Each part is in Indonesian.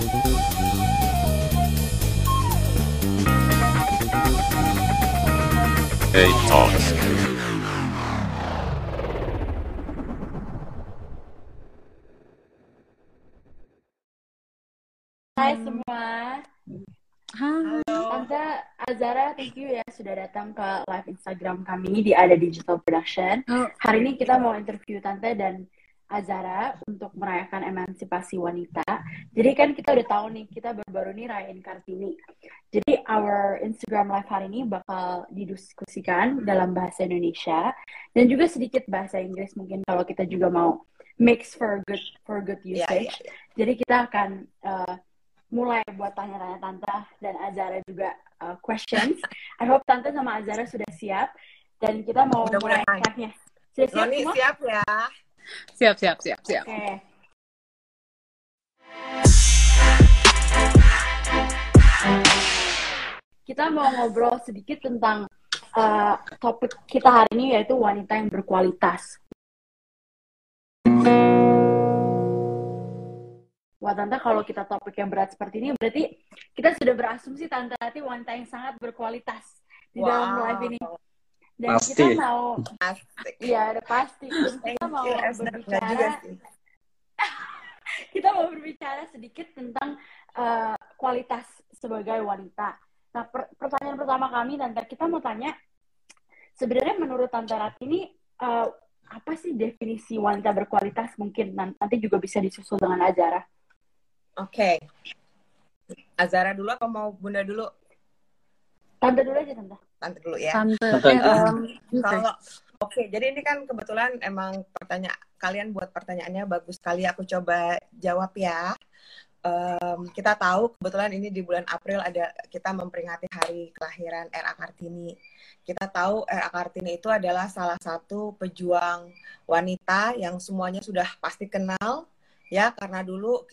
Hey Talks. Hai semua. Hai. Tante Azara, thank you ya sudah datang ke live Instagram kami di Ada Digital Production. Oh. Hari ini kita mau interview Tante dan Azara untuk merayakan emansipasi wanita. Jadi kan kita udah tahu nih, kita baru-baru nih rayain Kartini. Jadi our Instagram live hari ini bakal didiskusikan dalam bahasa Indonesia dan juga sedikit bahasa Inggris mungkin kalau kita juga mau mix for good for good Iya, usage. iya, iya. Jadi kita akan uh, mulai buat tanya-tanya Tante dan Azara juga uh, questions. I hope Tante sama Azara sudah siap dan kita mau mulai Mudah-mudahan. live-nya. Sudah siap semua? siap ya? Siap, siap, siap, siap. Oke. Kita mau ngobrol sedikit tentang uh, topik kita hari ini yaitu wanita yang berkualitas. Wah Tante, kalau kita topik yang berat seperti ini, berarti kita sudah berasumsi Tante Hati wanita yang sangat berkualitas di dalam Wow. live ini. Dan Pasti. kita mau, Asik. iya udah pasti. Kita mau berbicara sih. kita mau berbicara sedikit tentang uh, kualitas sebagai wanita. Nah, per- pertanyaan pertama kami, Tante, kita mau tanya, sebenarnya menurut Tante Rati ini, uh, apa sih definisi wanita berkualitas? Mungkin nan- nanti juga bisa disusul dengan Azara. Oke. Azara dulu apa mau Bunda dulu? Tante dulu aja, Tante. Tante dulu ya. Tante. Oke. kalau oke, jadi ini kan kebetulan emang pertanyaan kalian buat pertanyaannya bagus sekali. Aku coba jawab ya. Em, kita tahu kebetulan ini di bulan April ada kita memperingati hari kelahiran R.A. Kartini. Kita tahu R.A. Kartini itu adalah salah satu pejuang wanita yang semuanya sudah pasti kenal ya karena dulu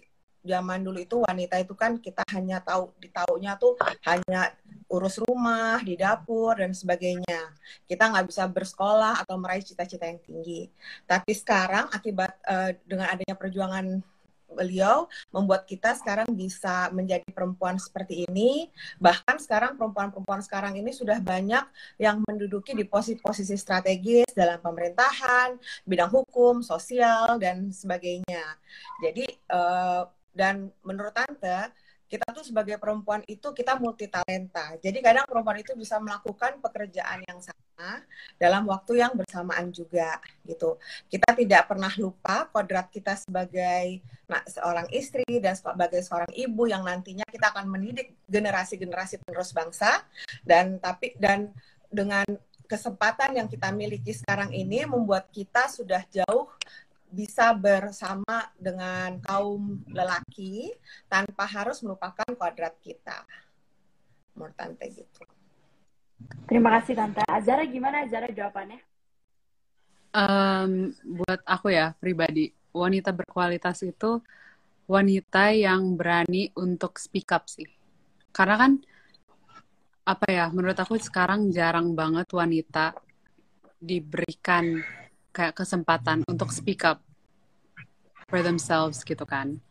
zaman dulu itu wanita itu kan kita hanya tahu di taunya tuh hanya urus rumah di dapur dan sebagainya kita nggak bisa bersekolah atau meraih cita-cita yang tinggi. Tapi sekarang akibat eh, dengan adanya perjuangan beliau membuat kita sekarang bisa menjadi perempuan seperti ini. Bahkan sekarang perempuan-perempuan sekarang ini sudah banyak yang menduduki di posisi-posisi strategis dalam pemerintahan, bidang hukum, sosial dan sebagainya. Jadi eh, dan menurut tante kita tuh sebagai perempuan itu kita multi talenta. Jadi kadang perempuan itu bisa melakukan pekerjaan yang sama dalam waktu yang bersamaan juga gitu. Kita tidak pernah lupa kodrat kita sebagai nah, seorang istri dan sebagai seorang ibu yang nantinya kita akan mendidik generasi-generasi penerus bangsa dan tapi dan dengan kesempatan yang kita miliki sekarang ini membuat kita sudah jauh bisa bersama dengan kaum lelaki tanpa harus melupakan kodrat kita. Menurut Tante gitu. Terima kasih, Tante. Azara gimana, Azara jawabannya? Em, buat aku ya pribadi, wanita berkualitas itu wanita yang berani untuk speak up sih. Karena kan apa ya, menurut aku sekarang jarang banget wanita diberikan kayak kesempatan untuk speak up for themselves gitu kan.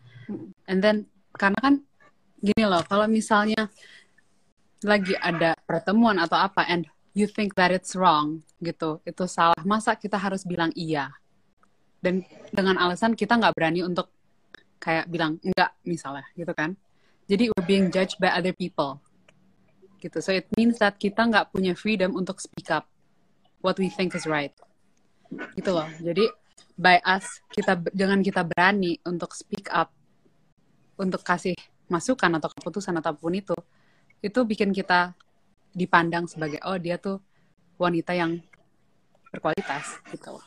And then karena kan gini loh, kalau misalnya lagi ada pertemuan atau apa and you think that it's wrong gitu, itu salah. Masa kita harus bilang iya? Dan dengan alasan kita nggak berani untuk kayak bilang enggak misalnya gitu kan. Jadi we're being judged by other people gitu. So it means that kita nggak punya freedom untuk speak up what we think is right gitu loh. Jadi by us kita dengan kita berani untuk speak up untuk kasih masukan atau keputusan ataupun itu itu bikin kita dipandang sebagai oh dia tuh wanita yang berkualitas gitu loh.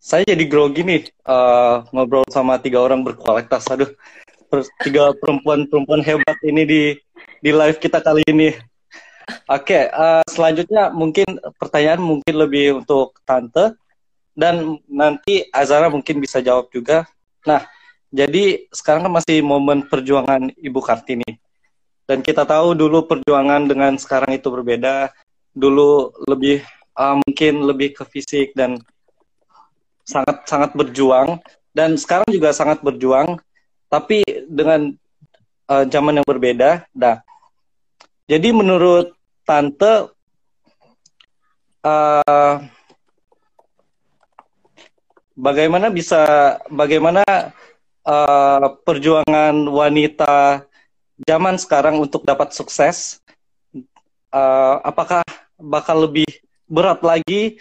Saya jadi grogi nih eh, ngobrol sama tiga orang berkualitas. Aduh, tiga perempuan-perempuan hebat ini di di live kita kali ini. Oke, eh, selanjutnya mungkin pertanyaan mungkin lebih untuk Tante dan nanti Azara mungkin bisa jawab juga. Nah, jadi sekarang kan masih momen perjuangan Ibu Kartini. Dan kita tahu dulu perjuangan dengan sekarang itu berbeda. Dulu lebih uh, mungkin lebih ke fisik dan sangat sangat berjuang dan sekarang juga sangat berjuang tapi dengan uh, zaman yang berbeda. Nah, jadi menurut tante uh, bagaimana bisa bagaimana uh, perjuangan wanita zaman sekarang untuk dapat sukses? Uh, apakah bakal lebih berat lagi?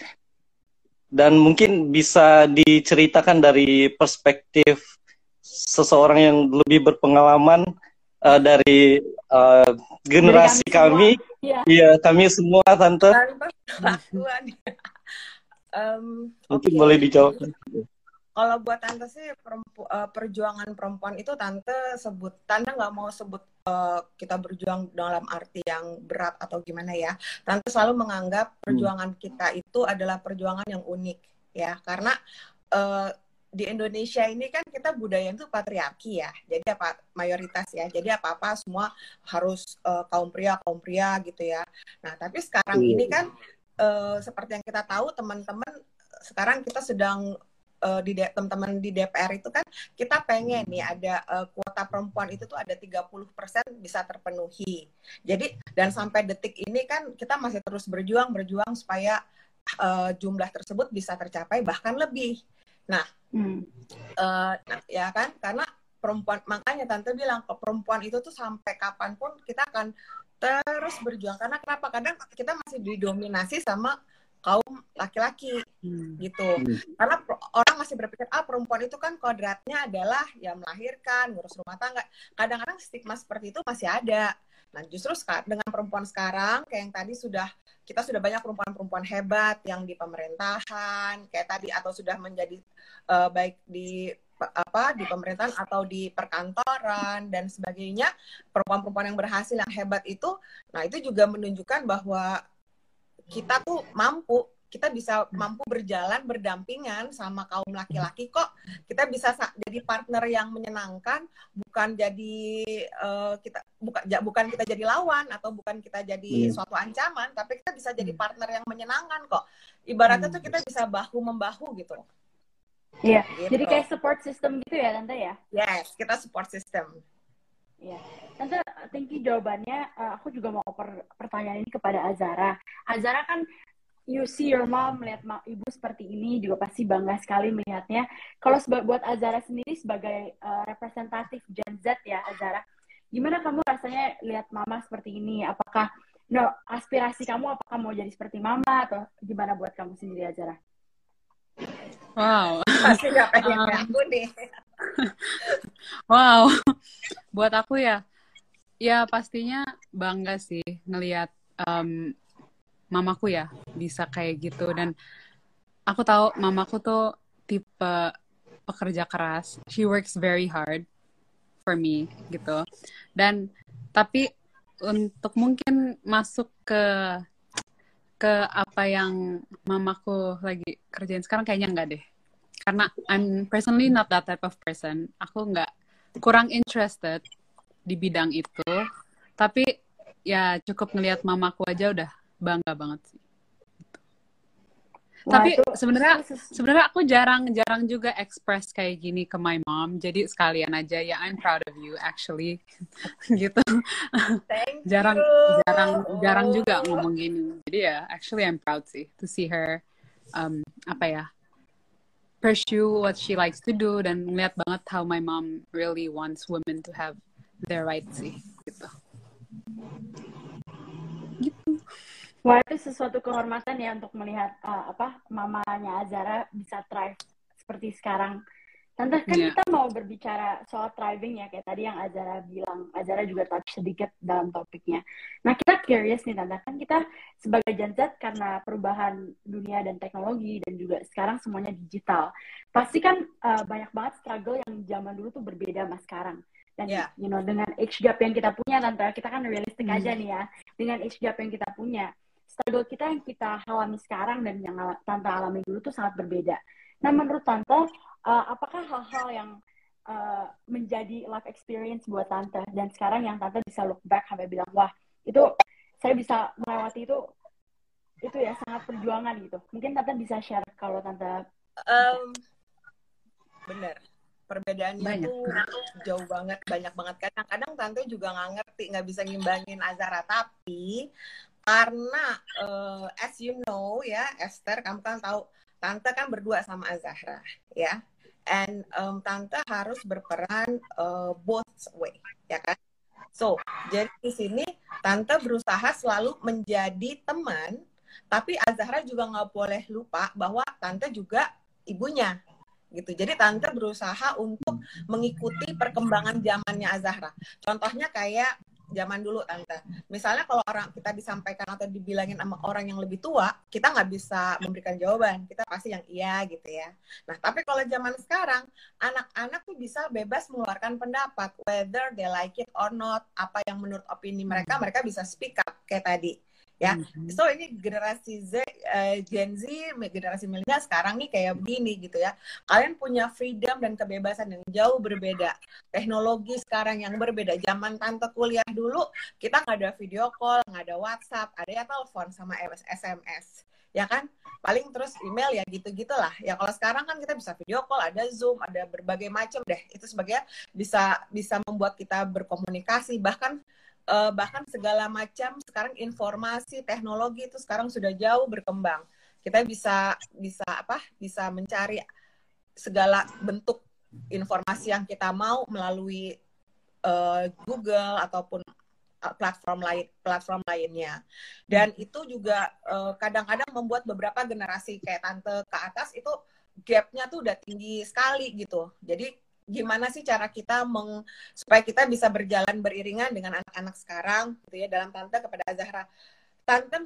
Dan mungkin bisa diceritakan dari perspektif seseorang yang lebih berpengalaman uh, dari uh, generasi kami, kami. Iya. iya kami semua tante um, mungkin okay. boleh dijawab kalau buat tante sih perempu, uh, perjuangan perempuan itu tante sebut tante nggak mau sebut uh, kita berjuang dalam arti yang berat atau gimana ya tante selalu menganggap hmm. perjuangan hmm. kita itu adalah perjuangan yang unik ya karena uh, di Indonesia ini kan kita budaya itu patriarki ya jadi apa mayoritas ya jadi apa apa semua harus uh, kaum pria kaum pria gitu ya nah tapi sekarang hmm. ini kan uh, seperti yang kita tahu teman-teman sekarang kita sedang uh, di teman-teman di DPR itu kan kita pengen nih ada uh, kuota perempuan itu tuh ada 30% bisa terpenuhi. Jadi dan sampai detik ini kan kita masih terus berjuang berjuang supaya uh, jumlah tersebut bisa tercapai bahkan lebih. Nah, hmm. uh, nah ya kan karena perempuan makanya tante bilang ke perempuan itu tuh sampai kapan pun kita akan terus berjuang karena kenapa kadang kita masih didominasi sama kaum laki-laki hmm. gitu hmm. karena orang masih berpikir ah perempuan itu kan kodratnya adalah ya melahirkan ngurus rumah tangga kadang-kadang stigma seperti itu masih ada nah justru dengan perempuan sekarang kayak yang tadi sudah kita sudah banyak perempuan-perempuan hebat yang di pemerintahan kayak tadi atau sudah menjadi uh, baik di apa di pemerintahan atau di perkantoran dan sebagainya perempuan-perempuan yang berhasil yang hebat itu nah itu juga menunjukkan bahwa kita tuh mampu kita bisa mampu berjalan berdampingan sama kaum laki-laki kok kita bisa jadi partner yang menyenangkan bukan jadi uh, kita bukan bukan kita jadi lawan atau bukan kita jadi hmm. suatu ancaman tapi kita bisa jadi hmm. partner yang menyenangkan kok ibaratnya hmm. tuh kita bisa bahu membahu gitu Iya, gitu. jadi kayak support system gitu ya tante ya? Yes, kita support system. Iya, tante, thank you jawabannya. Uh, aku juga mau per pertanyaan ini kepada Azara. Azara kan you see your mom melihat ma ibu seperti ini juga pasti bangga sekali melihatnya. Kalau buat Azara sendiri sebagai uh, representatif Gen Z ya Azara, gimana kamu rasanya lihat mama seperti ini? Apakah no aspirasi kamu apakah mau jadi seperti mama atau gimana buat kamu sendiri Azara? Wow. Pasti gak pengen um, aku nih. wow. Buat aku ya, ya pastinya bangga sih ngelihat um, mamaku ya bisa kayak gitu dan aku tahu mamaku tuh tipe pekerja keras. She works very hard for me gitu. Dan tapi untuk mungkin masuk ke ke apa yang mamaku lagi kerjain sekarang kayaknya enggak deh. Karena I'm personally not that type of person. Aku enggak kurang interested di bidang itu. Tapi ya cukup ngelihat mamaku aja udah bangga banget sih. Wah, Tapi sebenarnya sebenarnya aku jarang-jarang juga express kayak gini ke my mom. Jadi sekalian aja ya I'm proud of you actually gitu. Thank jarang you. jarang jarang juga ngomong gini. Jadi ya actually I'm proud sih to see her um apa ya pursue what she likes to do dan ngeliat banget how my mom really wants women to have their rights sih gitu. Wah itu sesuatu kehormatan ya untuk melihat uh, apa mamanya Azara bisa thrive seperti sekarang. Tante kan yeah. kita mau berbicara soal thriving ya kayak tadi yang Azara bilang. Azara juga touch sedikit dalam topiknya. Nah kita curious nih Tante kan kita sebagai Gen Z karena perubahan dunia dan teknologi dan juga sekarang semuanya digital. Pasti kan uh, banyak banget struggle yang zaman dulu tuh berbeda sama sekarang dan yeah. you know dengan age gap yang kita punya tante kita kan realistik hmm. aja nih ya dengan age gap yang kita punya struggle kita yang kita alami sekarang dan yang Tante alami dulu tuh sangat berbeda. Nah, menurut Tante, uh, apakah hal-hal yang uh, menjadi life experience buat Tante dan sekarang yang Tante bisa look back sampai bilang, wah, itu saya bisa melewati itu itu ya sangat perjuangan gitu. Mungkin tante bisa share kalau tante Um, bener perbedaannya Banyak. tuh jauh banget banyak banget kadang-kadang tante juga nggak ngerti nggak bisa ngimbangin Azara tapi karena eh, as you know ya Esther kamu kan tahu tante kan berdua sama Azahra ya and um, tante harus berperan eh, both way ya kan so jadi di sini tante berusaha selalu menjadi teman tapi Azahra juga nggak boleh lupa bahwa tante juga ibunya gitu. Jadi tante berusaha untuk mengikuti perkembangan zamannya Azahra. Contohnya kayak zaman dulu tante. Misalnya kalau orang kita disampaikan atau dibilangin sama orang yang lebih tua, kita nggak bisa memberikan jawaban. Kita pasti yang iya gitu ya. Nah tapi kalau zaman sekarang, anak-anak tuh bisa bebas mengeluarkan pendapat, whether they like it or not, apa yang menurut opini mereka, mereka bisa speak up kayak tadi ya. Mhm. So ini generasi Z, eh, Gen Z, generasi milenial sekarang nih kayak begini gitu ya. Kalian punya freedom dan kebebasan yang jauh berbeda. Teknologi sekarang yang berbeda. Zaman tante kuliah dulu kita nggak ada video call, nggak ada WhatsApp, ada ya telepon sama MS SMS. Ya kan? Paling terus email ya gitu-gitulah. Ya kalau sekarang kan kita bisa video call, ada Zoom, ada berbagai macam deh. Itu sebagainya bisa bisa membuat kita berkomunikasi bahkan eh, bahkan segala macam sekarang informasi teknologi itu sekarang sudah jauh berkembang. Kita bisa bisa apa? Bisa mencari segala bentuk informasi yang kita mau melalui eh, Google ataupun eh, platform lain platform lainnya. Dan itu juga kadang-kadang membuat beberapa generasi kayak tante ke atas itu gapnya tuh udah tinggi sekali gitu. Jadi gimana sih cara kita meng, supaya kita bisa berjalan beriringan dengan anak-anak sekarang gitu ya dalam tante kepada Azahra tante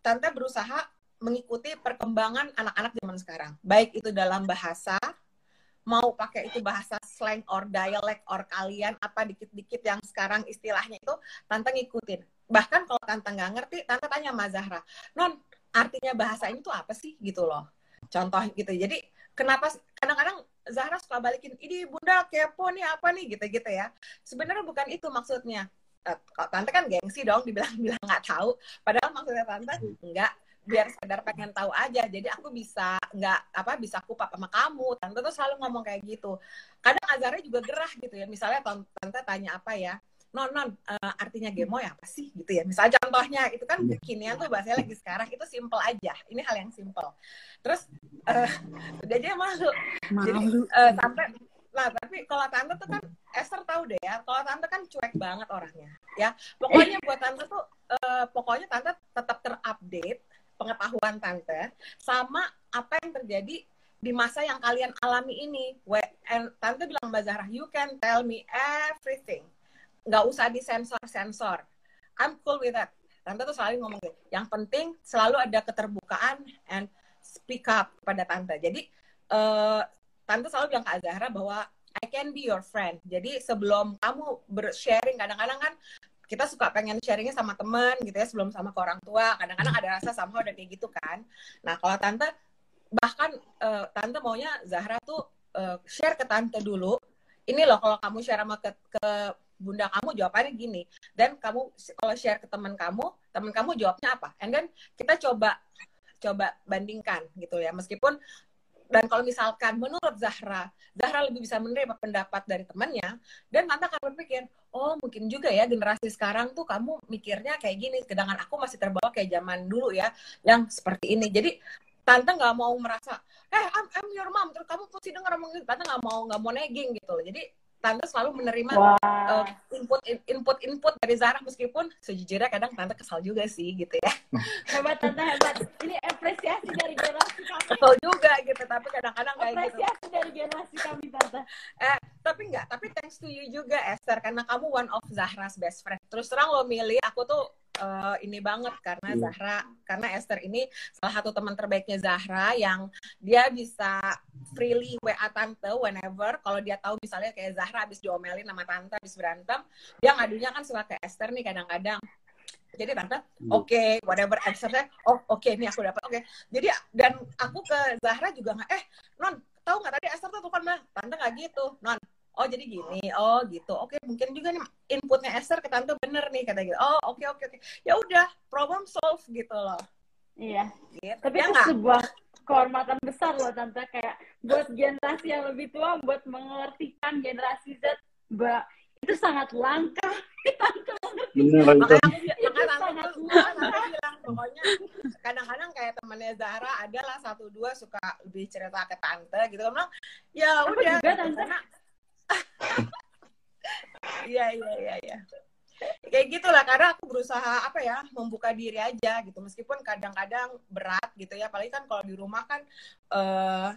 tante berusaha mengikuti perkembangan anak-anak zaman sekarang. Baik itu dalam bahasa mau pakai itu bahasa slang or dialect or kalian apa dikit-dikit yang sekarang istilahnya itu tante ngikutin. Bahkan kalau tante nggak ngerti tante tanya sama Zahra non artinya bahasa ini tuh apa sih? Gitu loh. Contoh gitu. Jadi kenapa kadang-kadang Zahra suka balikin ini bunda kepo nih apa nih? Gitu-gitu ya. Sebenarnya bukan itu maksudnya. Eh, kalau tante kan gengsi dong dibilang-bilang nggak tahu. Padahal maksudnya tante enggak biar sekedar pengen tahu aja. Jadi aku bisa nggak apa bisa kupap sama kamu. Tante tuh selalu ngomong kayak gitu. Kadang Azara juga gerah gitu ya. Misalnya tante tanya apa ya non non eh, artinya gemoy apa sih gitu ya. Misalnya contohnya itu kan kekinian tuh bahasanya lagi sekarang itu simple aja. Ini hal yang simple. Terus eh udah aja malu. Jadi eh, tante nah tapi kalau tante tuh kan Esther tahu deh ya kalau tante kan cuek banget orangnya ya. Pokoknya buat tante tuh eh, pokoknya tante tetap terupdate pengetahuan tante sama apa yang terjadi di masa yang kalian alami ini. And tante bilang Mbak Zahra you can tell me everything nggak usah disensor sensor I'm cool with that tante tuh selalu ngomong gitu yang penting selalu ada keterbukaan and speak up kepada tante jadi eh, tante selalu bilang ke Azahra bahwa I can be your friend. Jadi sebelum kamu bersharing, kadang-kadang kan kita suka pengen sharingnya sama teman gitu ya sebelum sama ke orang tua. Kadang-kadang ada rasa sama udah kayak gitu kan. Nah kalau tante bahkan eh, tante maunya Zahra tuh eh, share ke tante dulu. Ini loh kalau kamu share sama ke, ke bunda kamu jawabannya gini. Dan kamu kalau share ke teman kamu, teman kamu jawabnya apa? And then kita coba coba bandingkan gitu ya. Meskipun dan kalau misalkan menurut Zahra, Zahra lebih bisa menerima pendapat dari temannya, dan tante akan berpikir, oh mungkin juga ya generasi sekarang tuh kamu mikirnya kayak gini, sedangkan aku masih terbawa kayak zaman dulu ya, yang seperti ini. Jadi tante nggak mau merasa, eh I'm, I'm your mom, terus kamu mesti denger ngomong. Tante nggak mau nggak mau negging gitu loh. Jadi tante selalu menerima Wah. uh, input input input dari Zahra meskipun sejujurnya kadang tante kesal juga sih gitu ya. hebat tante hebat. Ini apresiasi dari generasi kami. Kesal juga gitu, tapi kadang-kadang kayak gitu. Apresiasi dari generasi kami tante. Eh, tapi enggak, tapi thanks to you juga Esther karena kamu one of Zahra's best friend. Terus terang lo milih aku tuh eh, ini banget karena Iya. Zahra, karena Esther ini salah satu teman terbaiknya Zahra yang dia bisa freely WA tante whenever kalau dia tahu misalnya kayak Zahra habis diomelin sama tante habis berantem, dia ngadunya kan suka ke Esther nih kadang-kadang. Jadi tante, oke, whatever answernya, oh oke, ini aku dapat, oke. Jadi dan aku ke Zahra juga nggak, eh non, tahu nggak tadi Esther tuh telepon mah, tante nggak gitu, non. Oh jadi gini, oh gitu, oke mungkin juga nih inputnya Esther ke tante bener nih kata gitu. Oh oke oke oke, ya udah problem solve gitu loh. Iya. Gitu. Tapi Ya itu nggak? sebuah kehormatan besar loh tante kayak buat generasi yang lebih tua buat mengertikan generasi Z bahwa itu sangat langka tante mengerti Bener makanya Itu makanya sangat bilang pokoknya kadang-kadang kayak temannya Zahra adalah satu dua suka lebih cerita ke tante gitu kan bilang ya udah juga, gitu. Tante. karena iya iya iya iya. Kayak gitulah karena aku berusaha apa ya membuka diri aja gitu. Meskipun kadang-kadang berat gitu ya apalagi kan kalau di rumah kan eh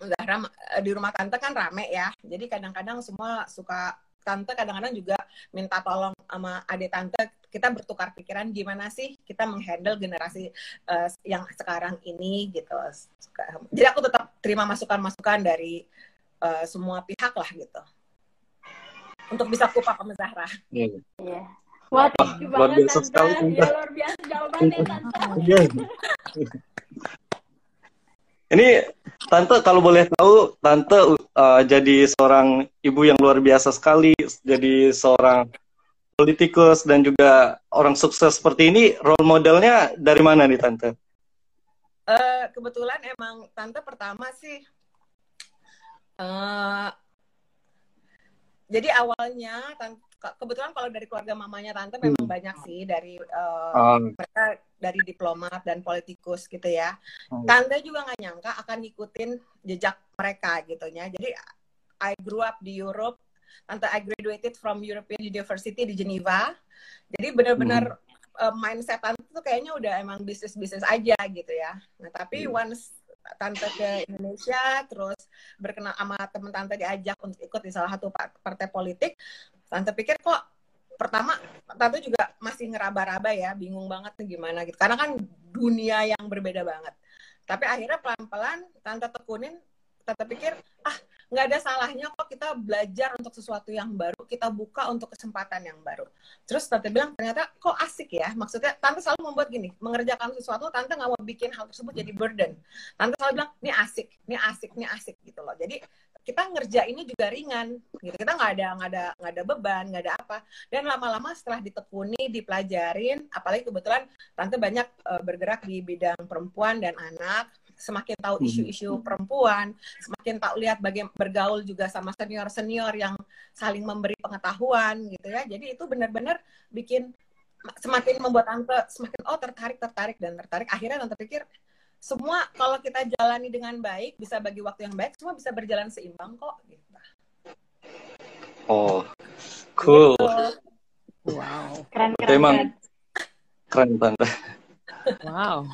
Zahra eh, di rumah tante kan rame ya. Jadi kadang-kadang semua suka tante kadang-kadang juga minta tolong sama adik tante kita bertukar pikiran gimana sih kita menghandle generasi eh, yang sekarang ini gitu. Jadi aku tetap terima masukan-masukan dari eh, semua pihak lah gitu untuk bisa kupak sama Zahra Iya. Iya. Wah, thank you luar banget biasa tante. sekali, Tante. Ya luar biasa jawabannya tante. Iya. Ini tante kalau boleh tahu, tante uh, jadi seorang ibu yang luar biasa sekali, jadi seorang politikus dan juga orang sukses seperti ini. Role modelnya dari mana nih tante? Eh, kebetulan emang tante pertama sih eh jadi awalnya kebetulan kalau dari keluarga mamanya tante memang Hmm. banyak sih dari eh, Um, mereka dari diplomat dan politikus gitu ya. Hmm. Tante juga nggak nyangka akan ngikutin jejak mereka gitu ya. Jadi I grew up di Europe. Tante I graduated from European University di Geneva. Jadi benar-benar uh, mindset tante tuh kayaknya udah emang bisnis-bisnis aja gitu ya. Nah, tapi Hmm. once tante ke Indonesia terus berkenal sama teman tante diajak untuk ikut di salah satu pa- partai politik, tante pikir kok pertama tante juga masih ngeraba-raba ya, bingung banget gimana gitu. Karena kan dunia yang berbeda banget. Tapi akhirnya pelan-pelan tante tekunin, tante pikir ah nggak ada salahnya kok kita belajar untuk sesuatu yang baru, kita buka untuk kesempatan yang baru. Terus tante bilang ternyata kok asik ya, maksudnya tante selalu membuat gini, mengerjakan sesuatu tante nggak mau bikin hal tersebut jadi burden. Tante selalu bilang ini asik, ini asik, ini asik gitu loh. Jadi kita ngerjainnya juga ringan gitu kita nggak ada nggak ada nggak ada beban nggak ada apa dan lama-lama setelah ditekuni dipelajarin apalagi kebetulan tante banyak eh, bergerak di bidang perempuan dan anak semakin tahu Mhm. isu-isu perempuan semakin tahu lihat bagaimana bergaul juga sama senior-senior yang saling memberi pengetahuan gitu ya jadi itu benar-benar bikin semakin membuat tante semakin oh tertarik tertarik dan tertarik akhirnya tante pikir semua kalau kita jalani dengan baik bisa bagi waktu yang baik semua bisa berjalan seimbang kok gitu. Oh, cool. Gitu. Wow. Keren keren. emang keren. keren tante. Wow.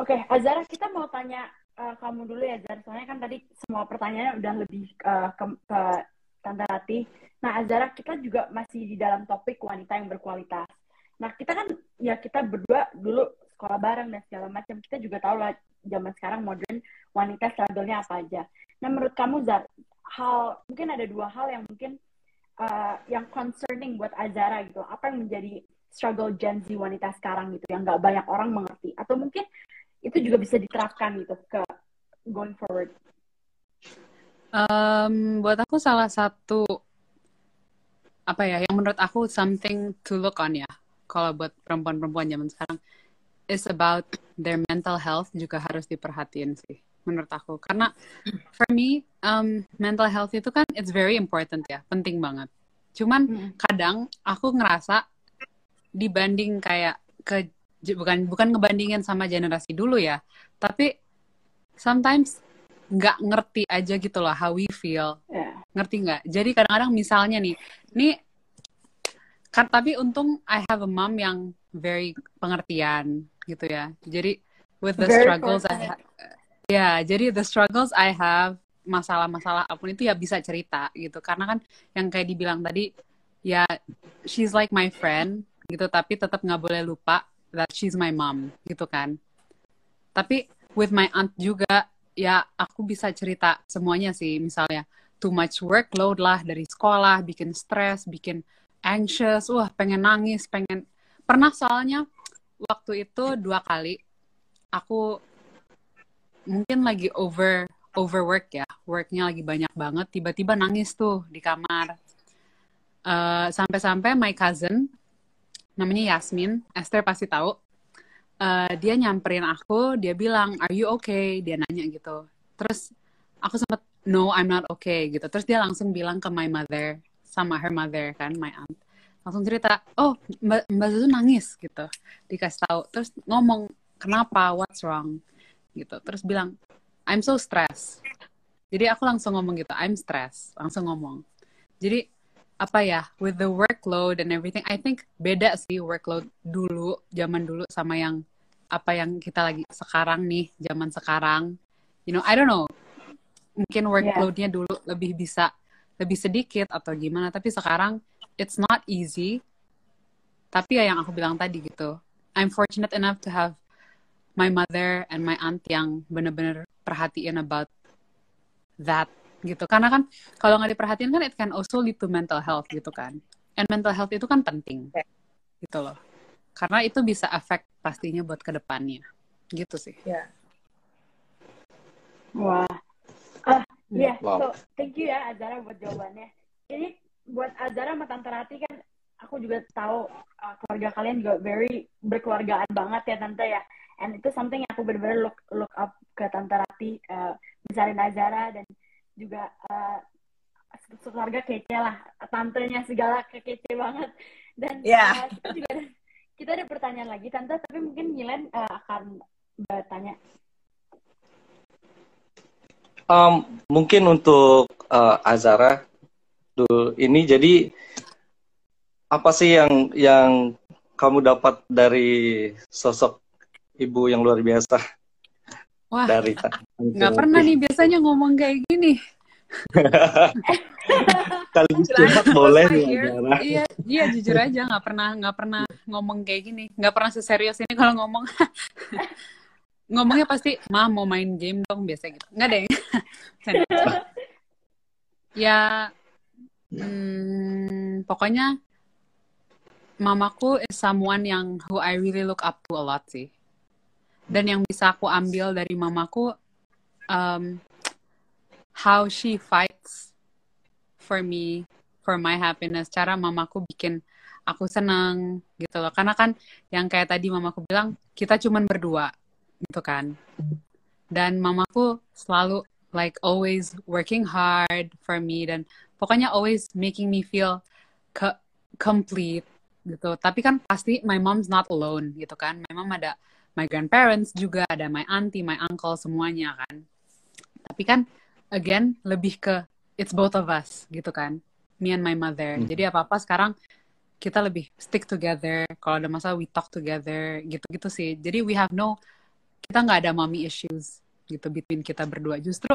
Oke, Azara kita mau tanya eh, kamu dulu ya, Azara. Soalnya kan tadi semua pertanyaannya udah lebih eh, ke, ke Tante Rati. Nah, Azara, kita juga masih di dalam topik wanita yang berkualitas. Nah, kita kan, ya kita berdua dulu sekolah bareng dan segala macam. Kita juga tahu lah zaman sekarang modern wanita struggle-nya apa aja. Nah, menurut kamu, Zar, hal mungkin ada dua hal yang mungkin eh, yang concerning buat Azara gitu. Apa yang menjadi struggle Gen Z wanita sekarang gitu, yang nggak banyak orang mengerti. Atau mungkin itu juga bisa diterapkan gitu ke going forward. Em, buat aku salah satu apa ya yang menurut aku something to look on ya kalau buat perempuan-perempuan zaman sekarang is about their mental health juga harus diperhatiin sih menurut aku. Karena for me um, mental health itu kan it's very important ya penting banget. Cuman kadang aku ngerasa dibanding kayak ke bukan bukan ngebandingin sama generasi dulu ya. Tapi sometimes nggak ngerti aja gitu loh how we feel. Ya. ngerti nggak? Jadi kadang-kadang misalnya nih nih kan tapi untung I have a mom yang very pengertian gitu ya. Jadi with the Very struggles I fortunate. ha- ya jadi the struggles I have masalah-masalah apa pun itu ya bisa cerita gitu. Karena kan yang kayak dibilang tadi ya she's like my friend gitu tapi tetap nggak boleh lupa that she's my mom gitu kan. Tapi with my aunt juga ya aku bisa cerita semuanya sih. Misalnya too much workload lah dari sekolah bikin stres bikin anxious. Wah pengen nangis pengen. Pernah soalnya waktu itu dua kali aku mungkin lagi over overwork ya. Worknya lagi banyak banget tiba-tiba nangis tuh di kamar. Eh, sampai-sampai my cousin namanya Yasmin. Esther pasti tahu. Eh, dia nyamperin aku dia bilang are you okay? Dia nanya gitu. Terus aku sempet no I'm not okay gitu. Terus dia langsung bilang ke my mother sama her mother kan my aunt. Langsung cerita oh mbak mbak Zuzu nangis gitu. Dikasih tahu. Terus ngomong kenapa? What's wrong? Gitu. Terus bilang I'm so stressed. Jadi aku langsung ngomong gitu I'm stressed. Langsung ngomong. Jadi apa ya with the workload and everything I think beda sih workload dulu zaman dulu sama yang apa yang kita lagi sekarang nih zaman sekarang. You know I don't know. Mungkin workloadnya dulu lebih bisa lebih sedikit atau gimana tapi sekarang it's not easy. Tapi ya yang aku bilang tadi gitu I'm fortunate enough to have my mother and my aunt yang bener-bener perhatiin about that gitu karena kan kalau nggak diperhatiin kan it can also lead to mental health gitu kan and mental health itu kan penting gitu loh karena itu bisa efek pastinya buat ke depannya gitu sih Ya. Wah. Ah, iya. Wow. So, thank you ya Azara buat jawabannya. Jadi buat Azara sama Tante Rati kan aku juga tahu uh, keluarga kalian juga very berkeluargaan banget ya Tante ya. And itu something yang aku benar-benar look look up ke Tante Rati, uh, misalnya Azara dan juga uh, keluarga kece lah, tantenya segala kece banget. Dan Ya. uh, kita juga ada, kita ada pertanyaan lagi Tante, tapi mungkin Milen uh, akan bertanya. Um, mungkin untuk uh, Azara dulu ini jadi apa sih yang yang kamu dapat dari sosok ibu yang luar biasa wah dari nggak pernah nih biasanya ngomong kayak gini Sekaligus curhat boleh nih Iya, iya, jujur aja nggak pernah nggak pernah ngomong kayak gini, nggak pernah seserius ini kalau ngomong. Ngomongnya pasti, mah mau main game dong biasa gitu. Nggak deh. Ya, hmm, pokoknya mamaku is someone yang who I really look up to a lot sih. Dan yang bisa aku ambil dari mamaku, um, how she fights for me, for my happiness. Cara mamaku bikin aku senang gitu loh. Karena kan yang kayak tadi mamaku bilang, kita cuman berdua gitu kan. Dan mamaku selalu like always working hard for me dan pokoknya always making me feel complete gitu. Tapi kan pasti my mom's not alone gitu kan. My mom ada my grandparents juga, ada my auntie, my uncle semuanya kan. Tapi kan again lebih ke it's both of us gitu kan. Me and my mother. Hmm. Jadi apa-apa sekarang kita lebih stick together. Kalau ada masalah we talk together gitu-gitu sih. Jadi we have no kita nggak ada mommy issues gitu between kita berdua. Justru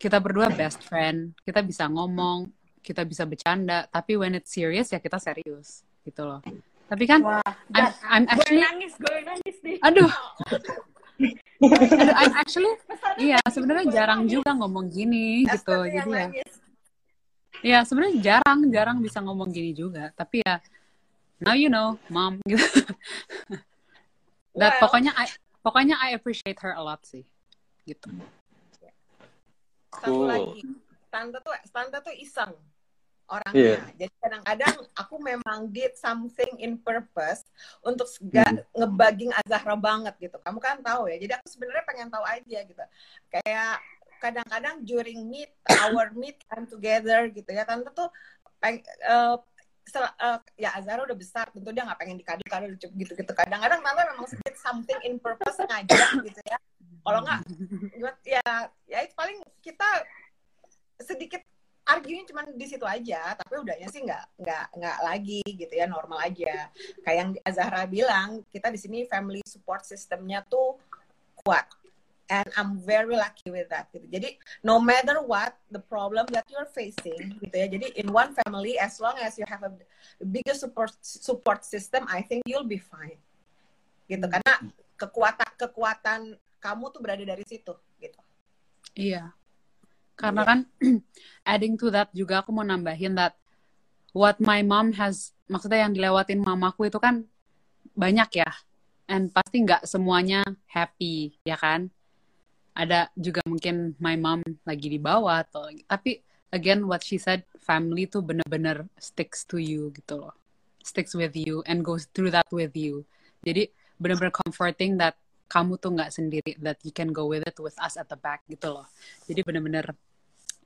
kita berdua best friend. Kita bisa ngomong, kita bisa bercanda. Tapi when it's serious ya kita serius gitu loh. Tapi kan Wah, I'm, I'm gue actually nangis, gue nangis nih. aduh Aduh, I'm actually iya sebenarnya gue jarang nangis. juga ngomong gini gitu. Jadi ya. Iya, sebenarnya jarang, jarang bisa ngomong gini juga. Tapi ya, now you know, mom gitu. Dan Well, pokoknya, I, pokoknya I appreciate her a lot sih, gitu. satu Cool. lagi tante tuh tante tuh iseng orangnya. Iya. jadi kadang-kadang aku memang did something in purpose untuk gak ngebaging Azahra banget gitu. Kamu kan tahu ya jadi aku sebenarnya pengen tahu aja gitu. Kayak kadang-kadang during meet our meet time together gitu ya. Tante tuh peng, eh, sel- eh, ya Azahra udah besar tentu dia nggak pengen dikado-kado gitu-gitu. Kadang-kadang tante memang did something in purpose ngajak gitu ya. Kalau nggak buat ya ya itu paling kita sedikit argunya cuma di situ aja tapi udahnya sih nggak nggak nggak lagi gitu ya normal aja. Kayak yang Azahra bilang kita di sini family support systemnya tuh kuat. And I'm very lucky with that gitu. Jadi no matter what the problem that you're facing gitu ya jadi in one family as long as you have a bigger support support system I think you'll be fine. Gitu karena kekuatan kekuatan kamu tuh berada dari situ gitu. Iya. Karena Iya. kan, adding to that juga aku mau nambahin that what my mom has, maksudnya yang dilewatin mamaku itu kan banyak ya. And pasti nggak semuanya happy, ya kan? Ada juga mungkin my mom lagi di bawah atau tapi again what she said family tuh bener-bener sticks to you gitu loh sticks with you and goes through that with you. Jadi benar-benar comforting that kamu tuh nggak sendiri, that you can go with it with us at the back gitu loh. Jadi benar-benar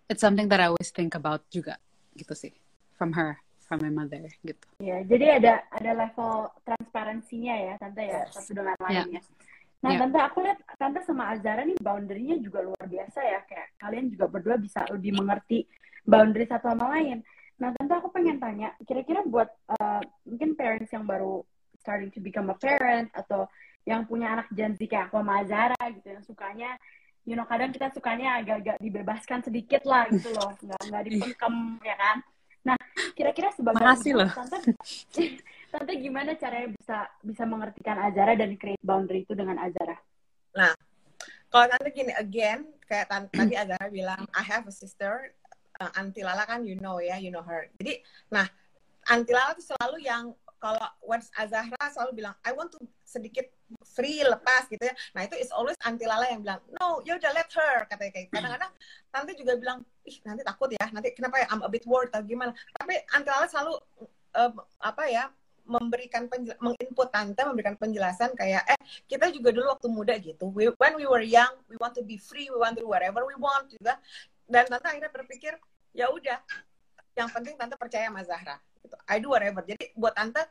it's something that I always think about juga gitu sih from her, from my mother gitu. Ya, jadi ada ada level transparansinya ya, tante ya, satu dengan Ya. lainnya. Nah, Ya. tante aku lihat tante sama Azara nih boundary-nya juga luar biasa ya, kayak kalian juga berdua bisa lebih mengerti boundary satu sama lain. Nah, tante aku pengen tanya, kira-kira buat uh, mungkin parents yang baru starting to become a parent atau yang punya anak Gen Z kayak aku sama Azara gitu, yang sukanya you know kadang kita sukanya agak-agak dibebaskan sedikit lah gitu loh nggak nggak dipengkem ya kan nah kira-kira sebagai Makasih loh. tante tante gimana caranya bisa bisa mengertikan Azara dan create boundary itu dengan Azara Kalau tante gini again, kayak tan- tadi Azara bilang, I have a sister. Uh, Auntie Lala kan you know ya, you know her. Jadi, nah, Auntie Lala tuh selalu yang kalau once Azahra selalu bilang, I want to sedikit free lepas gitu ya. Nah itu is always Auntie Lala yang bilang, no, ya udah let her katanya kayak. Kadang-kadang tante juga bilang, ih nanti takut ya, nanti kenapa ya, I'm a bit worried atau gimana. Tapi Auntie Lala selalu um, apa ya memberikan menginput tante memberikan penjelasan kayak eh kita juga dulu waktu muda gitu we, when we were young we want to be free we want to do whatever we want juga dan tante akhirnya berpikir ya udah yang penting tante percaya sama Zahra. Gitu. I do whatever. Jadi buat tante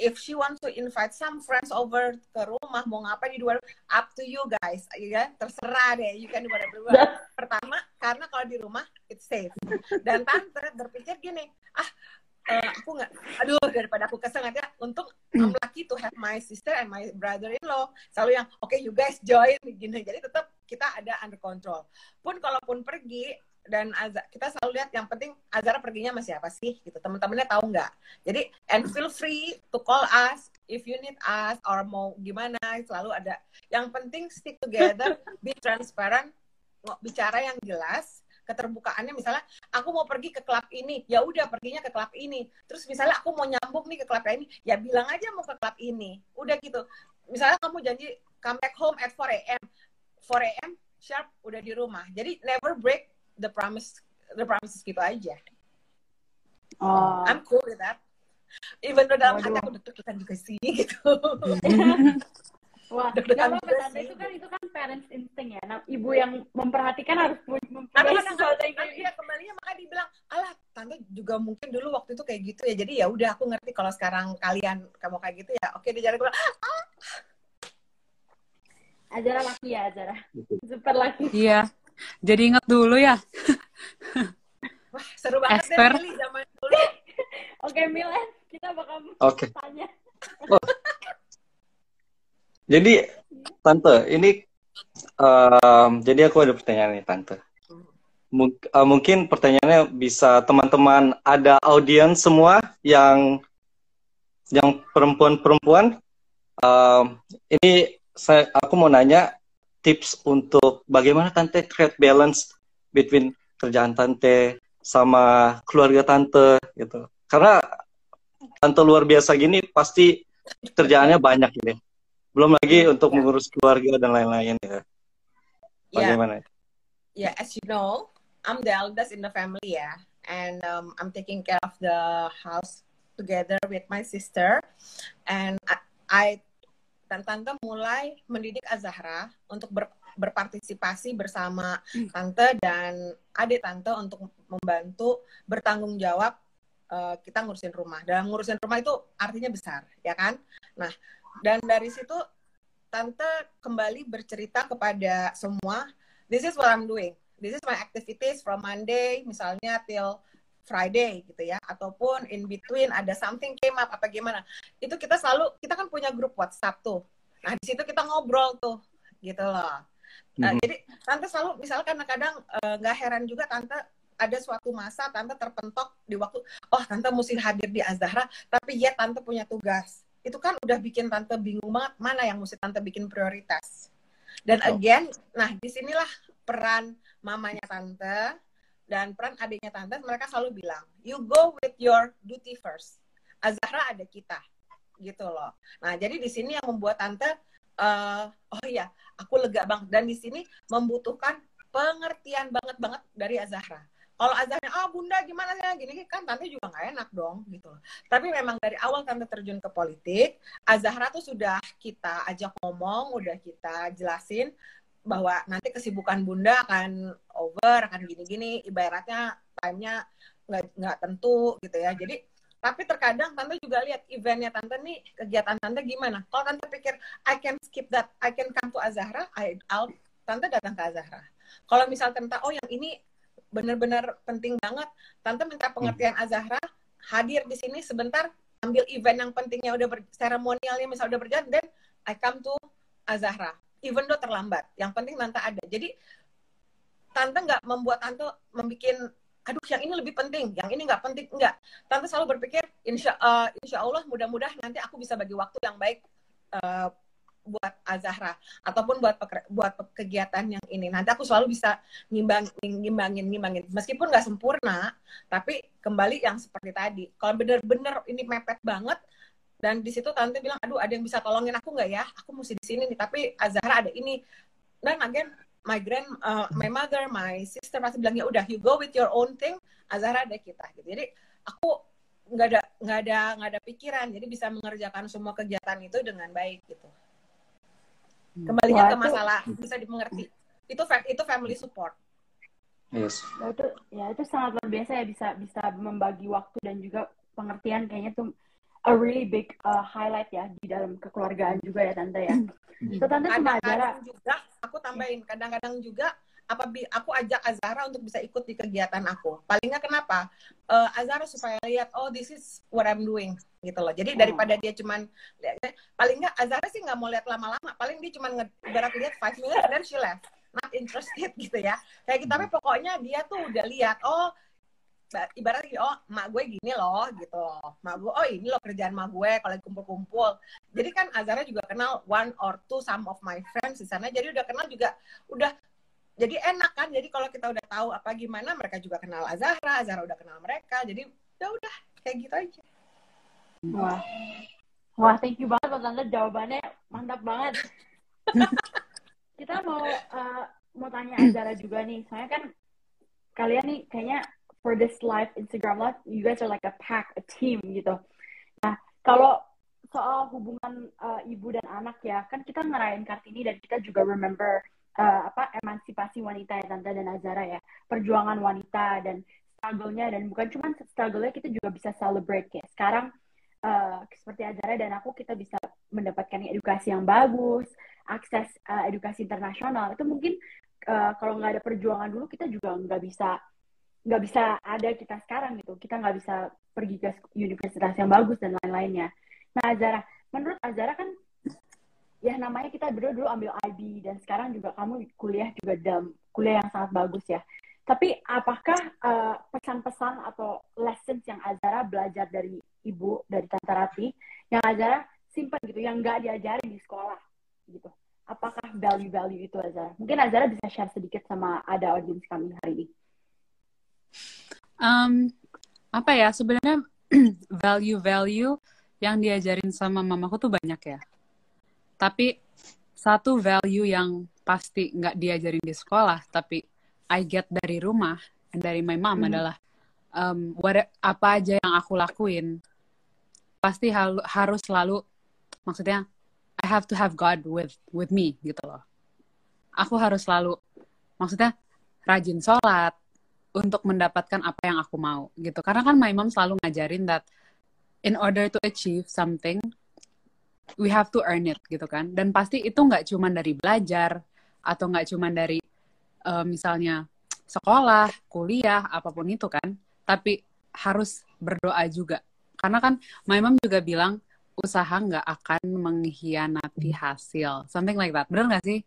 if she wants to invite some friends over ke rumah mau ngapain di luar up to you guys. Ya terserah deh. You can do whatever you want. pertama karena kalau di rumah it's safe. Dan tante berpikir gini ah eh, aku nggak aduh daripada aku kesel nanti untuk I'm lucky to have my sister and my brother-in-law. Selalu yang oke you guys join. Gini. Jadi tetap kita ada under control. Pun kalaupun pergi dan Azara, kita selalu lihat yang penting Azara perginya sama siapa sih gitu. Teman-temannya tahu nggak? Jadi and feel free to call us if you need us or mau gimana selalu ada. Yang penting stick together be transparent bicara yang jelas keterbukaannya. Misalnya aku mau pergi ke klub ini ya udah perginya ke klub ini. Terus misalnya aku mau nyambung nih ke klub ini ya bilang aja mau ke klub ini. Udah gitu. Misalnya kamu janji come back home at 4 a.m 4 a.m sharp udah di rumah. Jadi never break the promise the promises gitu aja. Oh. I'm cool with that. Even though dalam hati aku deg-degan juga sih gitu. Wah deg-degan nggak apa-apa juga tante. sih. itu kan itu kan parents instinct ya. Nah ibu yang memperhatikan harus mempunyai kadang sesuatu yang kayak dia kembalinya makanya dibilang, alah tante juga mungkin dulu waktu itu kayak gitu ya. Jadi ya udah aku ngerti kalau sekarang kalian kamu kayak gitu ya. Oke dia jalan gue bilang, Azara laki ya Azara. Super laki. Iya. Jadi inget dulu ya. wah seru banget Esther. deh Mili zaman dulu. oke Milen kita bakal Oke. tanya Jadi tante, ini em, jadi aku ada pertanyaan nih tante. Mung- eh, mungkin pertanyaannya bisa teman-teman ada audiens semua yang yang perempuan-perempuan. Em, ini saya aku mau nanya tips untuk bagaimana tante create balance between kerjaan tante sama keluarga tante gitu. Karena tante luar biasa gini pasti kerjaannya banyak ini. Belum lagi untuk Ya. mengurus keluarga dan lain-lain ya. Ya, Bagaimana? ya as you know, I'm the eldest in the family ya, and um, I'm taking care of the house together with my sister, and I, I dan tante mulai mendidik Azahra untuk ber- berpartisipasi bersama tante dan adik tante untuk membantu bertanggung jawab eh, kita ngurusin rumah. Dalam ngurusin rumah itu artinya besar, ya kan? Nah, dan dari situ tante kembali bercerita kepada semua, this is what I'm doing. This is my activities from Monday misalnya till Friday gitu ya, ataupun in between ada something came up apa gimana. Itu kita selalu kita kan punya grup WhatsApp tuh. Nah, di situ kita ngobrol tuh gitu loh. Nah, Mhm. Jadi tante selalu misalkan kadang eh, nggak heran juga tante ada suatu masa tante terpentok di waktu oh tante mesti hadir di Azahra tapi ya tante punya tugas itu kan udah bikin tante bingung banget mana yang mesti tante bikin prioritas dan Betul. again nah di sinilah peran mamanya tante dan peran adiknya tante mereka selalu bilang you go with your duty first. Azahra ada kita. Gitu loh. Nah jadi di sini yang membuat tante eh, oh iya aku lega banget. Dan di sini membutuhkan pengertian banget banget dari Azahra. Kalau azahnya, oh bunda gimana sih? Gini kan tante juga nggak enak dong gitu. Tapi memang dari awal tante terjun ke politik, Azahra tuh sudah kita ajak ngomong, udah kita jelasin bahwa nanti kesibukan bunda akan over, akan gini-gini, ibaratnya time-nya nggak nggak tentu gitu ya. Jadi tapi terkadang tante juga lihat eventnya tante nih kegiatan tante gimana. Kalau tante pikir I can skip that, I can come to Azahra, I, I'll tante datang ke Azahra. Kalau misal tante oh yang ini benar-benar penting banget. Tante minta pengertian Azahra, hadir di sini sebentar, ambil event yang pentingnya udah seremonialnya misal udah berjalan, dan I come to Azahra. Even though terlambat, yang penting tante ada. Jadi tante nggak membuat tante membuat aduh yang ini lebih penting, yang ini nggak penting, nggak. Tante selalu berpikir, insya, uh, insya Allah mudah-mudah nanti aku bisa bagi waktu yang baik uh, buat Azahra ataupun buat buat kegiatan yang ini. Nanti aku selalu bisa ngimbang ngimbangin ngimbangin meskipun nggak sempurna, tapi kembali yang seperti tadi. Kalau bener-bener ini mepet banget dan di situ tante bilang, aduh ada yang bisa tolongin aku nggak ya? Aku mesti di sini nih. Tapi Azahra ada ini. Dan again, my grand, uh, my mother, my sister pasti bilang ya udah, you go with your own thing. Azahra ada kita. Gitu. Jadi aku nggak ada nggak ada nggak ada pikiran jadi bisa mengerjakan semua kegiatan itu dengan baik gitu Hmm. kembalinya ke masalah bisa dimengerti itu itu family support yes ya itu ya itu sangat luar biasa ya bisa bisa membagi waktu dan juga pengertian kayaknya tuh a really big uh, highlight ya di dalam kekeluargaan juga ya tante ya hmm. so tante kadang-kadang juga aku tambahin kadang-kadang juga apa aku ajak Azara untuk bisa ikut di kegiatan aku. Palingnya kenapa? Uh, Azara supaya lihat oh this is what I'm doing gitu loh. Jadi daripada dia cuman paling nggak Azara sih nggak mau lihat lama-lama. Paling dia cuman ibarat lihat five minutes dan she left. Not interested gitu ya. Kayak kita tapi pokoknya dia tuh udah lihat oh ibaratnya oh mak gue gini loh gitu. Loh mak gue oh ini loh kerjaan mak gue kalau kumpul-kumpul. Jadi kan Azara juga kenal one or two some of my friends di sana. Jadi udah kenal juga udah jadi enak kan. Jadi kalau kita udah tahu apa gimana mereka juga kenal Azahra Azahra udah kenal mereka. Jadi ya udah kayak gitu aja. Wah. Wah thank you banget tante. Jawabannya mantap banget. Kita mau uh, mau tanya Azahra juga nih. Soalnya kan kalian nih kayaknya for this live Instagram live you guys are like a pack a team gitu. Nah kalau soal hubungan uh, ibu dan anak ya kan kita ngerayain kartini dan kita juga remember uh, apa emansipasi wanita ya tante dan Azara ya. Perjuangan wanita dan struggle-nya dan bukan cuma struggle-nya kita juga bisa celebrate. Ya sekarang uh, seperti Azara dan aku kita bisa mendapatkan edukasi yang bagus akses uh, edukasi internasional. Itu mungkin uh, kalau nggak ada perjuangan dulu kita juga nggak bisa nggak bisa ada kita sekarang gitu kita nggak bisa pergi ke universitas yang bagus dan lain-lainnya nah Azara menurut Azara kan ya namanya kita berdua dulu ambil IB dan sekarang juga kamu kuliah juga dalam kuliah yang sangat bagus ya. Tapi apakah uh, pesan-pesan atau lessons yang Azara belajar dari ibu dari Tante Rati yang Azara simpan gitu, yang nggak diajarin di sekolah gitu? Apakah value-value itu Azara? Mungkin Azara bisa share sedikit sama ada audiens kami hari ini. Um, apa ya sebenarnya value-value yang diajarin sama mamaku tuh banyak ya tapi satu value yang pasti nggak diajarin di sekolah, tapi I get dari rumah dan dari my mom hmm. adalah um, what, apa aja yang aku lakuin pasti hal, harus selalu maksudnya I have to have God with with me gitu loh. Aku harus selalu maksudnya rajin sholat untuk mendapatkan apa yang aku mau gitu. Karena kan my mom selalu ngajarin that in order to achieve something we have to earn it gitu kan. Dan pasti itu nggak cuma dari belajar atau nggak cuma dari uh, misalnya sekolah kuliah apa pun itu kan. Tapi harus berdoa juga. Karena kan my mom juga bilang usaha nggak akan mengkhianati hasil. Something like that. Benar nggak sih?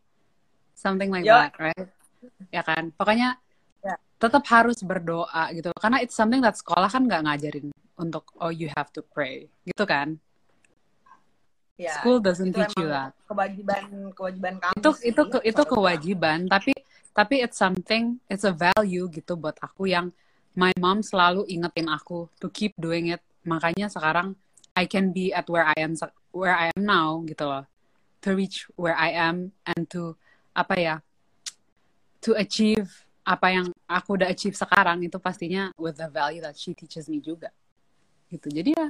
Something like that right? Ya kan? Pokoknya yeah. tetap harus berdoa gitu karena it's something that sekolah kan nggak ngajarin untuk oh you have to pray gitu kan Ya, School doesn't teach you that. Kewajiban kewajiban kamu. Itu sih, itu ke, itu kewajiban, tapi tapi it's something, it's a value gitu buat aku yang my mom selalu ingetin aku to keep doing it. Makanya sekarang I can be at where I am where I am now gitu loh. To reach where I am and to apa ya? To achieve apa yang aku udah achieve sekarang itu pastinya with the value that she teaches me juga gitu jadi ya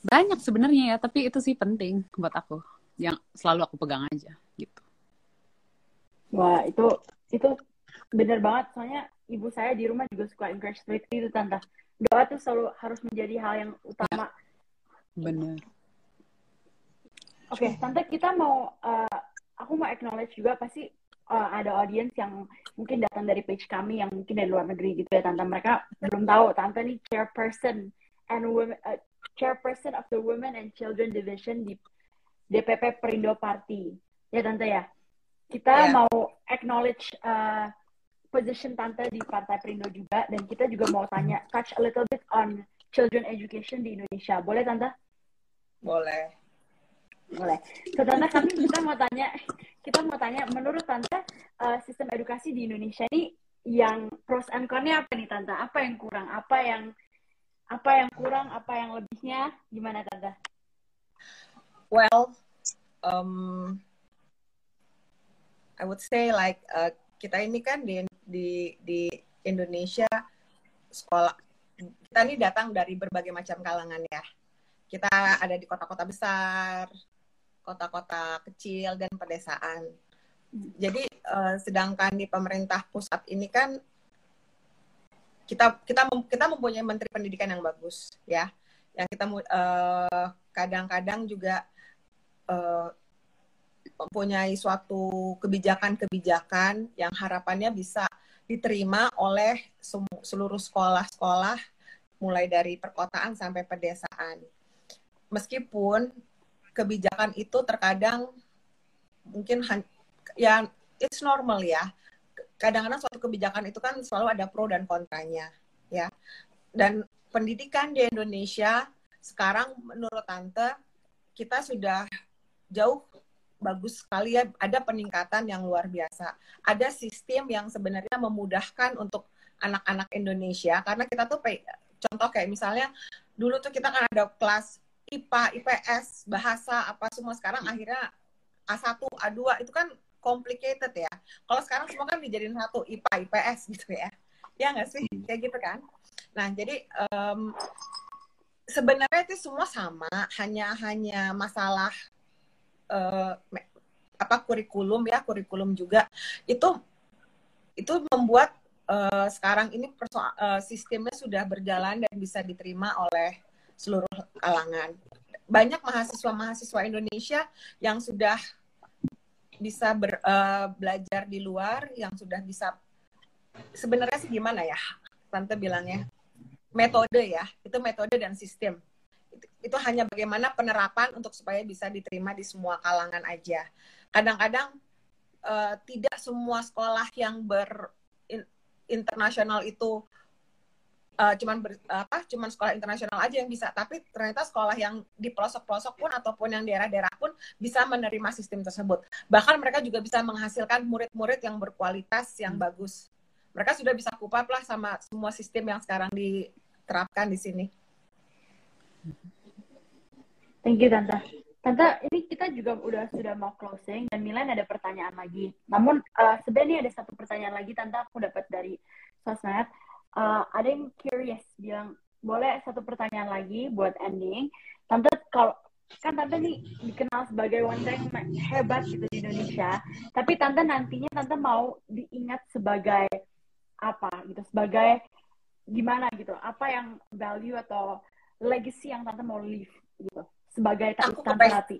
banyak sebenarnya ya tapi itu sih penting buat aku yang selalu aku pegang aja gitu Wah, itu itu bener banget. Soalnya ibu saya di rumah juga suka encourage itu, Tante. Doa tuh selalu harus menjadi hal yang utama. bener Oke, Tante, kita mau, uh, aku mau acknowledge juga pasti uh, ada audience yang mungkin datang dari page kami yang mungkin dari luar negeri gitu ya, Tante. Mereka belum tahu, Tante nih chairperson and women, uh, chairperson of the Women and Children Division di DPP Perindo Party. Ya, Tante ya. Kita Ya. mau acknowledge uh, position Tante di Partai Perindo juga, dan kita juga mau tanya, touch a little bit on children education di Indonesia. Boleh, Tante? Boleh. Boleh. So, Tante, kami kita mau tanya, kita mau tanya, menurut Tante, uh, sistem edukasi di Indonesia ini yang pros and con-nya apa nih, Tante? Apa yang kurang? Apa yang apa yang kurang? Apa yang lebihnya? Gimana, Tante? Well, um, I would say like uh, kita ini kan di di di Indonesia sekolah kita ini datang dari berbagai macam kalangan ya. Kita ada di kota-kota besar, kota-kota kecil dan pedesaan. Jadi uh, sedangkan di pemerintah pusat ini kan kita kita kita mempunyai menteri pendidikan yang bagus ya. Yang kita uh, kadang-kadang juga uh, mempunyai suatu kebijakan-kebijakan yang harapannya bisa diterima oleh seluruh sekolah-sekolah mulai dari perkotaan sampai pedesaan. Meskipun kebijakan itu terkadang mungkin ya it's normal ya. Kadang-kadang suatu kebijakan itu kan selalu ada pro dan kontranya ya. Dan pendidikan di Indonesia sekarang menurut tante kita sudah jauh bagus sekali ya ada peningkatan yang luar biasa ada sistem yang sebenarnya memudahkan untuk anak-anak Indonesia karena kita tuh contoh kayak misalnya dulu tuh kita kan ada kelas IPA IPS bahasa apa semua. Sekarang akhirnya A1 A2 itu kan complicated ya. Kalau sekarang semua kan dijadiin satu IPA IPS gitu ya. Ya nggak sih? Kayak gitu kan? Nah jadi em, sebenarnya itu semua sama. Hanya hanya masalah me- apa kurikulum ya kurikulum juga. Itu itu membuat eh, sekarang ini persoal- eh, sistemnya sudah berjalan dan bisa diterima oleh seluruh kalangan. Banyak mahasiswa-mahasiswa Indonesia yang sudah bisa ber- eh, belajar di luar yang sudah bisa sebenarnya sih gimana ya tante bilangnya? Metode ya itu metode dan sistem. Itu, itu hanya bagaimana penerapan untuk supaya bisa diterima di semua kalangan aja. Kadang-kadang eh, tidak semua sekolah yang ber in- internasional itu eh, cuman ber- apa cuman sekolah internasional aja yang bisa tapi ternyata sekolah yang di pelosok-pelosok pun ataupun yang daerah-daerah pun bisa menerima sistem tersebut bahkan mereka juga bisa menghasilkan murid-murid yang berkualitas yang bagus mereka sudah bisa kupap lah sama semua sistem yang sekarang diterapkan di sini Thank you, Tante. Tante, ini kita juga udah sudah mau closing dan Milan ada pertanyaan lagi. Namun uh, sebenarnya ada satu pertanyaan lagi, Tante aku dapat dari sosmed. Uh, ada yang curious bilang boleh satu pertanyaan lagi buat ending. Tante kalau kan Tante nih dikenal sebagai wanita yang hebat gitu di Indonesia, tapi Tante nantinya Tante mau diingat sebagai apa gitu, sebagai gimana gitu, apa yang value atau legacy yang Tante mau leave gitu sebagai Aku Tante kepeng- Rati.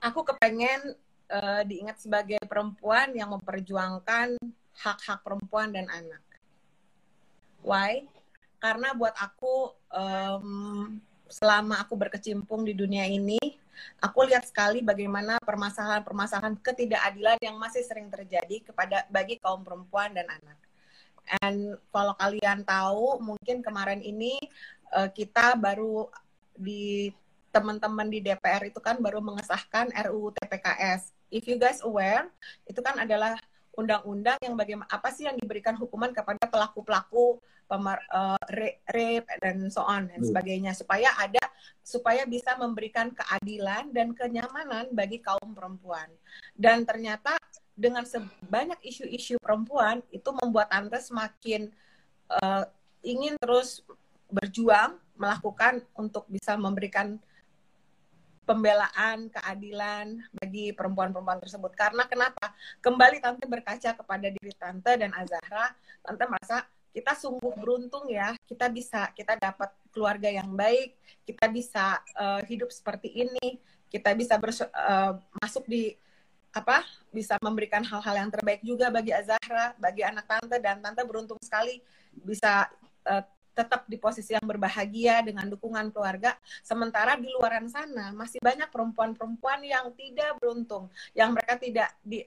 aku kepengen eh, diingat sebagai perempuan yang memperjuangkan hak-hak perempuan dan anak. Why? Karena buat aku em, selama aku berkecimpung di dunia ini, aku lihat sekali bagaimana permasalahan-permasalahan ketidakadilan yang masih sering terjadi kepada bagi kaum perempuan dan anak. And kalau kalian tahu, mungkin kemarin ini eh, kita baru di teman-teman di DPR itu kan baru mengesahkan RUU TPKS. If you guys aware, itu kan adalah undang-undang yang bagaimana apa sih yang diberikan hukuman kepada pelaku-pelaku pemar, ra- rape dan so on dan Hmm. sebagainya supaya ada supaya bisa memberikan keadilan dan kenyamanan bagi kaum perempuan. Dan ternyata dengan sebanyak isu-isu perempuan itu membuat tante semakin uh, ingin terus berjuang melakukan untuk bisa memberikan pembelaan, keadilan bagi perempuan-perempuan tersebut. Karena kenapa? Kembali tante berkaca kepada diri tante dan Azahra, tante merasa kita sungguh beruntung ya, kita bisa kita dapat keluarga yang baik, kita bisa uh, hidup seperti ini, kita bisa uh, masuk di apa bisa memberikan hal-hal yang terbaik juga bagi Azahra, bagi anak tante dan tante beruntung sekali bisa uh, tetap di posisi yang berbahagia dengan dukungan keluarga. Sementara di luaran sana masih banyak perempuan-perempuan yang tidak beruntung, yang mereka tidak di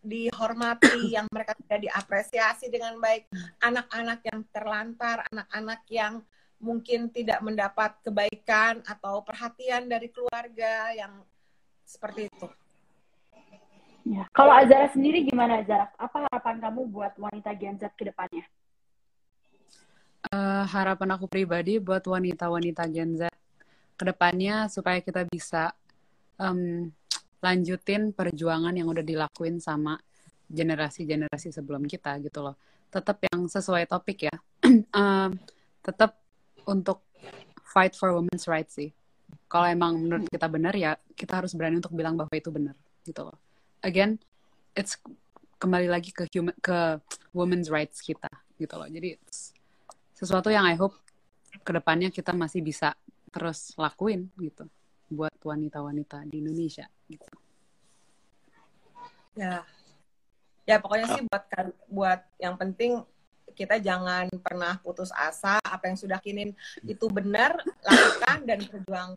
dihormati, yang mereka tidak diapresiasi dengan baik, anak-anak yang terlantar, anak-anak yang mungkin tidak mendapat kebaikan atau perhatian dari keluarga yang seperti itu. Ya. Kalau Azara sendiri gimana Azara? Apa harapan kamu buat wanita Gen Z ke depannya? Uh, harapan aku pribadi buat wanita-wanita Gen Z ke depannya supaya kita bisa um, lanjutin perjuangan yang udah dilakuin sama generasi-generasi sebelum kita gitu loh. Tetap yang sesuai topik ya. um, tetap untuk fight for women's rights sih. Kalau emang menurut kita benar ya kita harus berani untuk bilang bahwa itu benar gitu loh. Again, it's kembali lagi ke human ke women's rights kita gitu loh. Jadi sesuatu yang I hope ke depannya kita masih bisa terus lakuin gitu buat wanita-wanita di Indonesia gitu. Ya, ya pokoknya sih buat buat yang penting kita jangan pernah putus asa apa yang sudah kinin itu benar lakukan dan berjuang.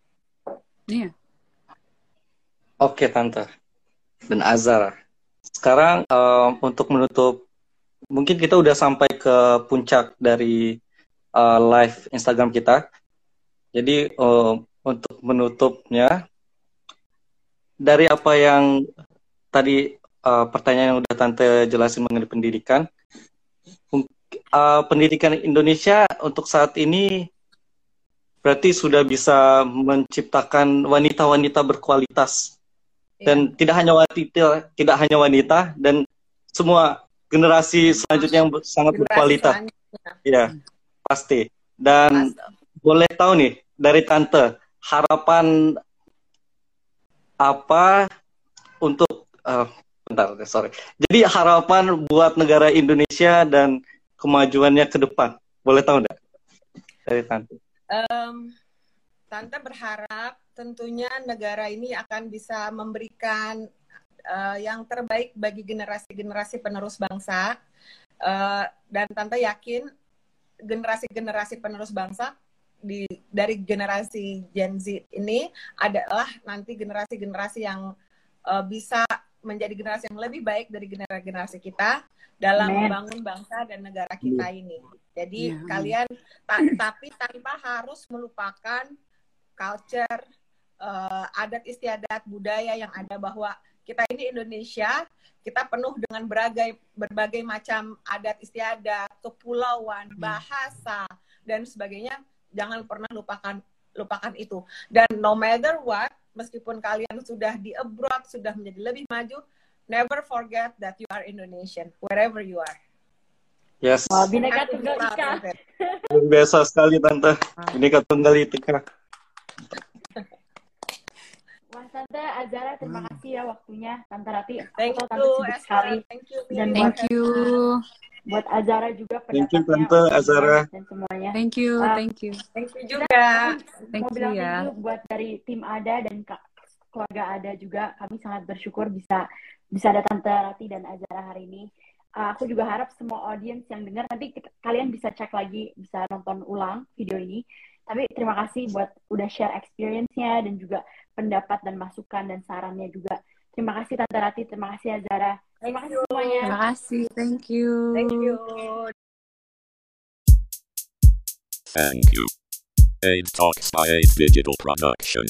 Iya. Oke tante dan Azar. Sekarang um, untuk menutup mungkin kita udah sampai ke puncak dari uh, live Instagram kita. Jadi uh, untuk menutupnya dari apa yang tadi uh, pertanyaan yang udah tante jelasin mengenai pendidikan, uh, pendidikan Indonesia untuk saat ini berarti sudah bisa menciptakan wanita-wanita berkualitas iya. dan tidak hanya wanita tidak hanya wanita dan semua generasi selanjutnya yang sangat berkualitas. Ya pasti. Dan boleh tahu nih dari tante harapan apa untuk uh, bentar sorry. Jadi harapan buat negara Indonesia dan kemajuannya ke depan. Boleh tahu enggak? Dari tante. Um, tante berharap tentunya negara ini akan bisa memberikan uh, yang terbaik bagi generasi-generasi penerus bangsa. Uh, dan tante yakin generasi-generasi penerus bangsa di dari generasi Gen Z ini adalah nanti generasi-generasi yang uh, bisa menjadi generasi yang lebih baik dari generasi-generasi kita dalam Amen. membangun bangsa dan negara kita ini. Jadi yeah. kalian ta tapi tanpa harus melupakan culture, uh, adat istiadat, budaya yang ada bahwa kita ini Indonesia kita penuh dengan berbagai berbagai macam adat istiadat, kepulauan, hmm. bahasa dan sebagainya. Jangan pernah lupakan lupakan itu. Dan no matter what, meskipun kalian sudah di abroad, sudah menjadi lebih maju, never forget that you are Indonesian wherever you are. Yes. Wah, bineka tunggal ika. Biasa sekali tante. Bineka tunggal ika. Tante Azara terima hmm. kasih ya waktunya. Tante Rati thank you Tante sibuk sekali. Thank you dan thank you. buat Azara juga thank you Tante Azara. Dan semuanya. Thank you uh, thank you. Thank you juga. thank you ya. buat dari tim Ada dan keluarga Ada juga. Kami sangat bersyukur bisa bisa ada Tante Rati dan Azara hari ini. Uh, aku juga harap semua audiens yang dengar nanti kita, kalian bisa cek lagi bisa nonton ulang video ini. Tapi terima kasih buat udah share experience-nya dan juga pendapat dan masukan dan sarannya juga. Terima kasih Tante Rati, terima kasih Azara. Terima kasih semuanya. Terima kasih, thank you. Thank you. Thank you. Aid Talks by Aid Digital Production.